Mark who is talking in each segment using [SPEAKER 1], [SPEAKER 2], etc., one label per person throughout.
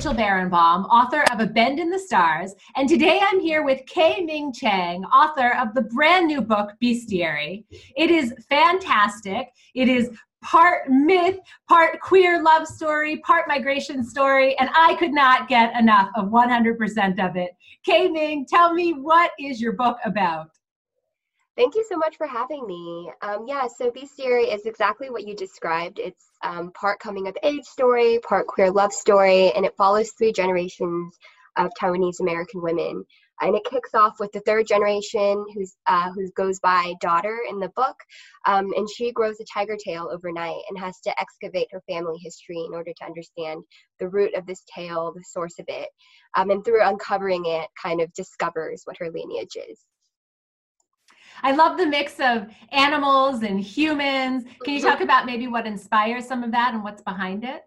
[SPEAKER 1] Rachel Barenbaum, author of A Bend in the Stars, and today I'm here with K-Ming Chang, author of the brand new book Bestiary. It is fantastic. It is part myth, part queer love story, part migration story, and I could not get enough of 100% of it. Kay Ming, tell me what is your book about?
[SPEAKER 2] Thank you so much for having me. Um, yeah, so Bestiary is exactly what you described. It's um, part coming of age story, part queer love story, and it follows three generations of Taiwanese American women. And it kicks off with the third generation, who's uh, who goes by daughter in the book, um, and she grows a tiger tail overnight and has to excavate her family history in order to understand the root of this tail, the source of it, um, and through uncovering it, kind of discovers what her lineage is.
[SPEAKER 1] I love the mix of animals and humans. Can you talk about maybe what inspires some of that and what's behind it?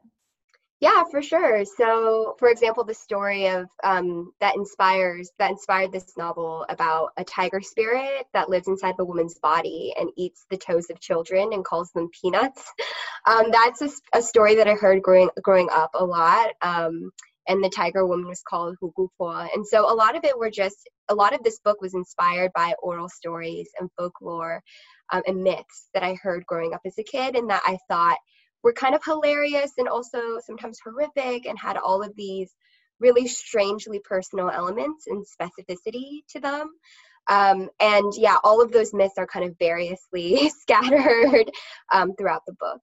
[SPEAKER 2] Yeah, for sure. So, for example, the story of um, that inspires that inspired this novel about a tiger spirit that lives inside the woman's body and eats the toes of children and calls them peanuts. Um, that's a, a, story that I heard growing growing up a lot. Um, and the tiger woman was called Hugupua. And so a lot of it were just a lot of this book was inspired by oral stories and folklore um, and myths that I heard growing up as a kid, and that I thought were kind of hilarious and also sometimes horrific, and had all of these really strangely personal elements and specificity to them. Um, and yeah, all of those myths are kind of variously scattered um, throughout the book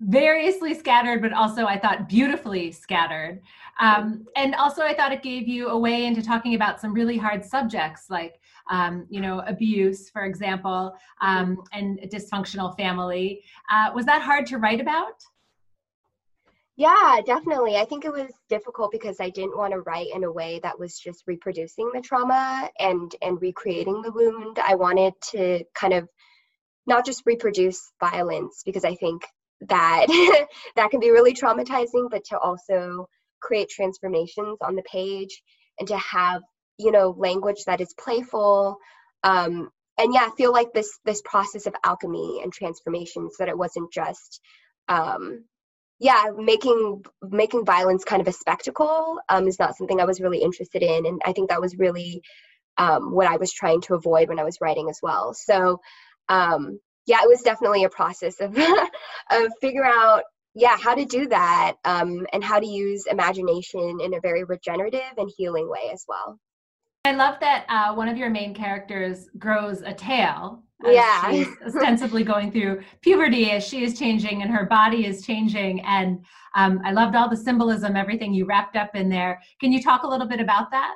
[SPEAKER 1] variously scattered, but also I thought beautifully scattered. Um, and also, I thought it gave you a way into talking about some really hard subjects like, um, you know, abuse, for example, um, and a dysfunctional family. Uh, was that hard to write about?
[SPEAKER 2] Yeah, definitely. I think it was difficult because I didn't want to write in a way that was just reproducing the trauma and and recreating the wound. I wanted to kind of not just reproduce violence because I think that that can be really traumatizing but to also create transformations on the page and to have you know language that is playful um, and yeah I feel like this this process of alchemy and transformation so that it wasn't just um, yeah making making violence kind of a spectacle um, is not something i was really interested in and i think that was really um, what i was trying to avoid when i was writing as well. So um, yeah, it was definitely a process of of figure out yeah how to do that um, and how to use imagination in a very regenerative and healing way as well.
[SPEAKER 1] I love that uh, one of your main characters grows a tail.
[SPEAKER 2] yeah,
[SPEAKER 1] she's ostensibly going through puberty as she is changing and her body is changing. And um, I loved all the symbolism, everything you wrapped up in there. Can you talk a little bit about that?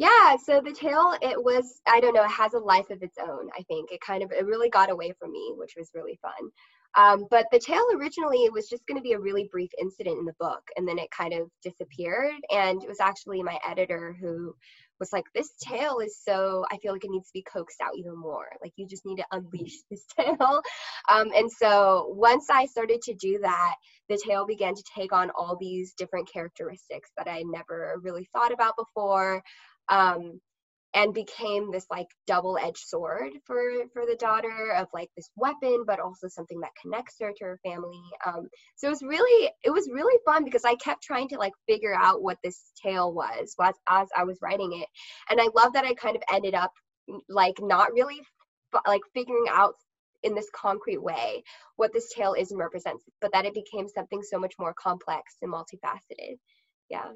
[SPEAKER 2] Yeah, so the tail, it was, I don't know, it has a life of its own, I think. It kind of, it really got away from me, which was really fun. Um, but the tail originally was just going to be a really brief incident in the book, and then it kind of disappeared. And it was actually my editor who was like, This tail is so, I feel like it needs to be coaxed out even more. Like, you just need to unleash this tail. Um, and so once I started to do that, the tail began to take on all these different characteristics that I never really thought about before um, and became this like double-edged sword for for the daughter of like this weapon but also something that connects her to her family um, so it was really it was really fun because i kept trying to like figure out what this tail was as, as i was writing it and i love that i kind of ended up like not really like figuring out in this concrete way what this tail is and represents but that it became something so much more complex and multifaceted. Yeah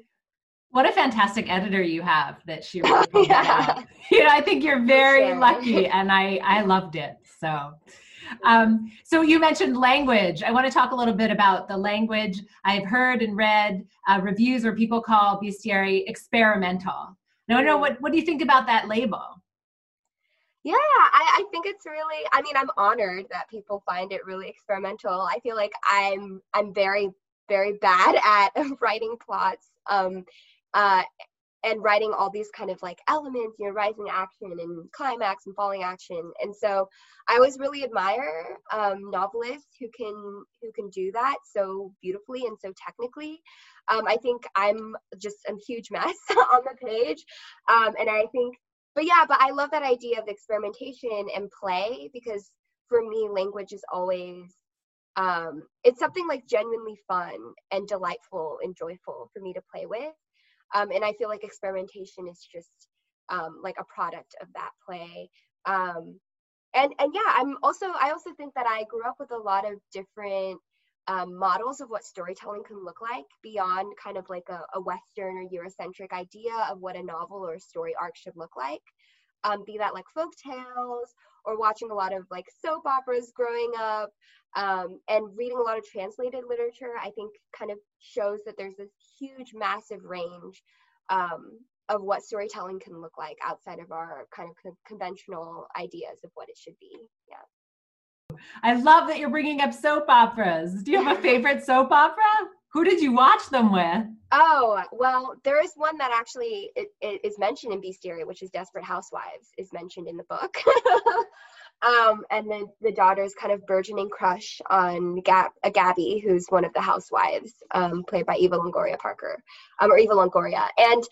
[SPEAKER 1] what a fantastic editor you have that she wrote yeah. You know, I think you're very sure. lucky, and I I loved it. So. Um, so you mentioned language. I want to talk a little bit about the language. I've heard and read uh, reviews where people call bestiary experimental. No, no. What what do you think about that label?
[SPEAKER 2] Yeah, I, I think it's really. I mean, I'm honored that people find it really experimental. I feel like I'm I'm very very bad at writing plots. Um, uh, and writing all these kind of like elements, you know, rising action and climax and falling action. And so I always really admire um, novelists who can who can do that so beautifully and so technically. Um, I think I'm just a huge mess on the page, um, and I think, but yeah, but I love that idea of experimentation and play because for me, language is always um, it's something like genuinely fun and delightful and joyful for me to play with. Um, and I feel like experimentation is just um, like a product of that play. Um, and and yeah, I'm also I also think that I grew up with a lot of different um, models of what storytelling can look like beyond kind of like a, a Western or Eurocentric idea of what a novel or a story arc should look like. Um, be that like folk tales or watching a lot of like soap operas growing up um, and reading a lot of translated literature, I think kind of shows that there's this huge, massive range um, of what storytelling can look like outside of our kind of co- conventional ideas of what it should be. Yeah.
[SPEAKER 1] I love that you're bringing up soap operas. Do you have a favorite soap opera? Who did you watch them with?
[SPEAKER 2] Oh, well, there is one that actually it, it is mentioned in Bestiary, which is Desperate Housewives, is mentioned in the book. um, and then the daughter's kind of burgeoning crush on Gab- uh, Gabby, who's one of the housewives, um, played by Eva Longoria Parker, um, or Eva Longoria. And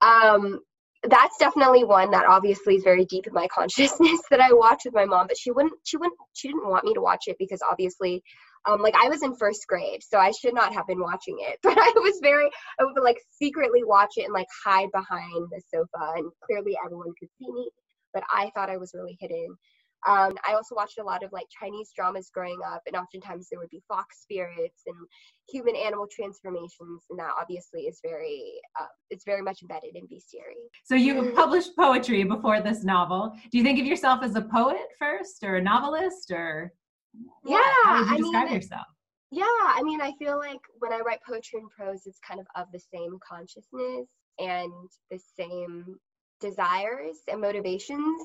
[SPEAKER 2] um, that's definitely one that obviously is very deep in my consciousness that I watch with my mom, but she wouldn't, she wouldn't, she didn't want me to watch it because obviously, um, like I was in first grade, so I should not have been watching it, but I was very, I would like secretly watch it and like hide behind the sofa, and clearly everyone could see me, but I thought I was really hidden. Um, I also watched a lot of like Chinese dramas growing up, and oftentimes there would be fox spirits and human animal transformations, and that obviously is very uh, it's very much embedded in bestiary.
[SPEAKER 1] So you published poetry before this novel. Do you think of yourself as a poet first, or a novelist, or
[SPEAKER 2] yeah?
[SPEAKER 1] How would you describe I mean, yourself?
[SPEAKER 2] Yeah, I mean, I feel like when I write poetry and prose, it's kind of of the same consciousness and the same desires and motivations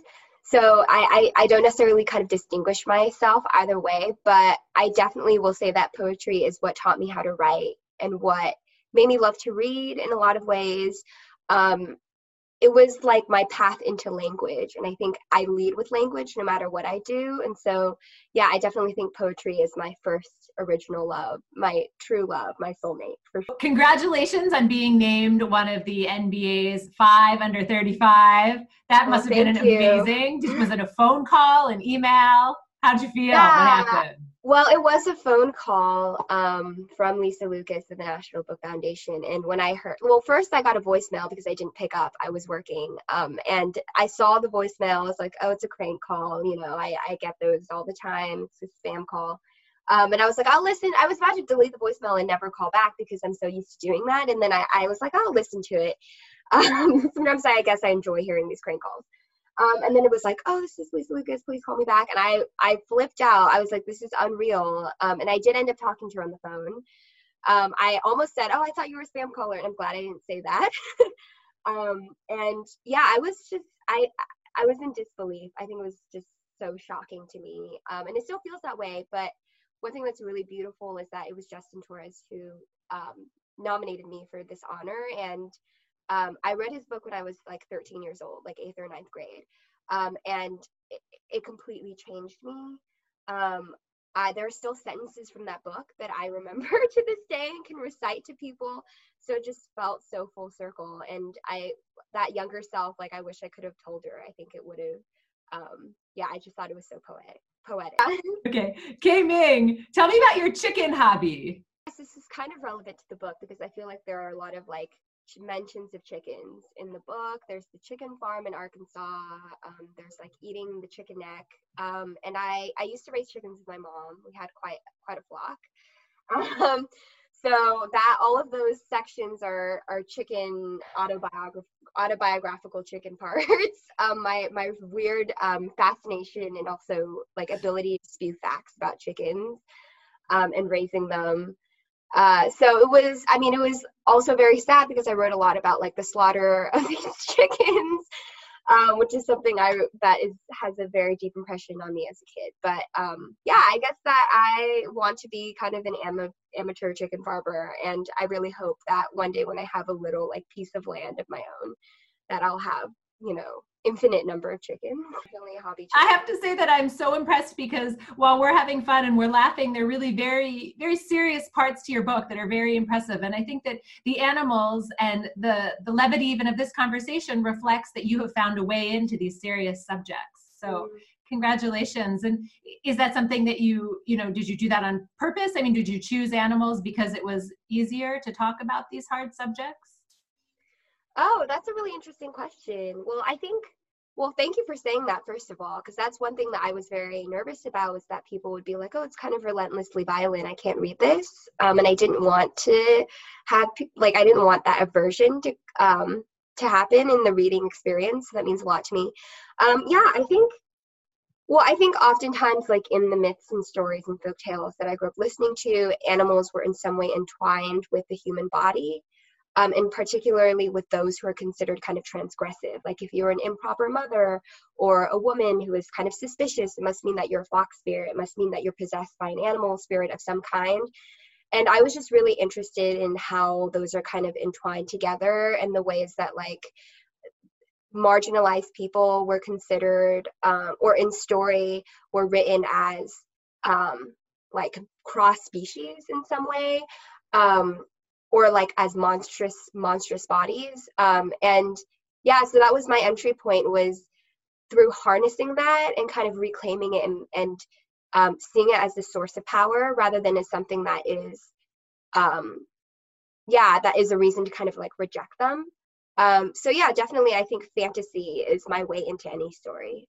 [SPEAKER 2] so I, I, I don't necessarily kind of distinguish myself either way but i definitely will say that poetry is what taught me how to write and what made me love to read in a lot of ways. Um, it was like my path into language and i think i lead with language no matter what i do and so yeah i definitely think poetry is my first original love my true love my soulmate for sure.
[SPEAKER 1] Congratulations on being named one of the nba's five under 35 that oh, must have been an you. amazing was it a phone call an email? How'd you feel? Yeah. what happened
[SPEAKER 2] well, it was a phone call um, from Lisa Lucas of the National Book Foundation. And when I heard, well, first I got a voicemail because I didn't pick up. I was working. Um, and I saw the voicemail. I was like, oh, it's a crank call. You know, I, I get those all the time. It's a spam call. Um, and I was like, I'll listen. I was about to delete the voicemail and never call back because I'm so used to doing that. And then I, I was like, I'll listen to it. Um, sometimes I, I guess I enjoy hearing these crank calls. Um, and then it was like, oh, this is Lisa Lucas. Please call me back. And I, I flipped out. I was like, this is unreal. Um, and I did end up talking to her on the phone. Um, I almost said, oh, I thought you were a spam caller. And I'm glad I didn't say that. um, and yeah, I was just, I, I was in disbelief. I think it was just so shocking to me. Um, and it still feels that way. But one thing that's really beautiful is that it was Justin Torres who um, nominated me for this honor. And um, I read his book when I was like 13 years old, like eighth or ninth grade, um, and it, it, completely changed me. Um, I, there are still sentences from that book that I remember to this day and can recite to people. So it just felt so full circle. And I, that younger self, like I wish I could have told her. I think it would have. Um, yeah, I just thought it was so poetic. Poetic.
[SPEAKER 1] okay, K-Ming, tell me about your chicken hobby.
[SPEAKER 2] This is kind of relevant to the book because I feel like there are a lot of like mentions of chickens in the book. There's the chicken farm in Arkansas. Um, there's like eating the chicken neck. Um, and I, I used to raise chickens with my mom. We had quite quite a flock. Um, so that all of those sections are are chicken autobiograph- autobiographical chicken parts. um, my my weird um, fascination and also like ability to spew facts about chickens um, and raising them. Uh, so it was, I mean, it was also very sad because I wrote a lot about like the slaughter of these chickens, um, which is something I that is has a very deep impression on me as a kid. But um, yeah, I guess that I want to be kind of an am- amateur chicken farmer, and I really hope that one day when I have a little like piece of land of my own, that I'll have you know infinite number of chickens. Only a hobby. Chicken.
[SPEAKER 1] I have to say that I'm so impressed because while we're having fun and we're laughing, there are really very, very serious parts to your book that are very impressive. And I think that the animals and the the levity even of this conversation reflects that you have found a way into these serious subjects. So mm-hmm. Congratulations. And is that something that you, you know, did you do that on purpose? I mean, did you choose animals because it was easier to talk about these hard subjects?
[SPEAKER 2] Oh, that's a really interesting question. Well, I think well, thank you for saying that, first of all, because that's one thing that I was very nervous about was that people would be like, oh, it's kind of relentlessly violent. I can't read this. Um, and I didn't want to have, like, I didn't want that aversion to, um, to happen in the reading experience. That means a lot to me. Um, yeah, I think, well, I think oftentimes, like in the myths and stories and folk tales that I grew up listening to, animals were in some way entwined with the human body um, and particularly with those who are considered kind of transgressive. Like if you're an improper mother or a woman who is kind of suspicious, it must mean that you're a fox spirit. It must mean that you're possessed by an animal spirit of some kind. And I was just really interested in how those are kind of entwined together and the ways that like marginalized people were considered um, or in story were written as um, like cross species in some way um, or like as monstrous monstrous bodies um, and yeah so that was my entry point was through harnessing that and kind of reclaiming it and, and um, seeing it as the source of power rather than as something that is um, yeah that is a reason to kind of like reject them um, so yeah definitely i think fantasy is my way into any story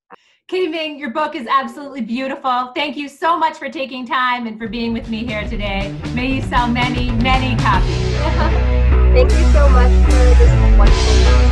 [SPEAKER 1] Katie Ming, your book is absolutely beautiful. Thank you so much for taking time and for being with me here today. May you sell many, many copies.
[SPEAKER 2] Thank you so much for this wonderful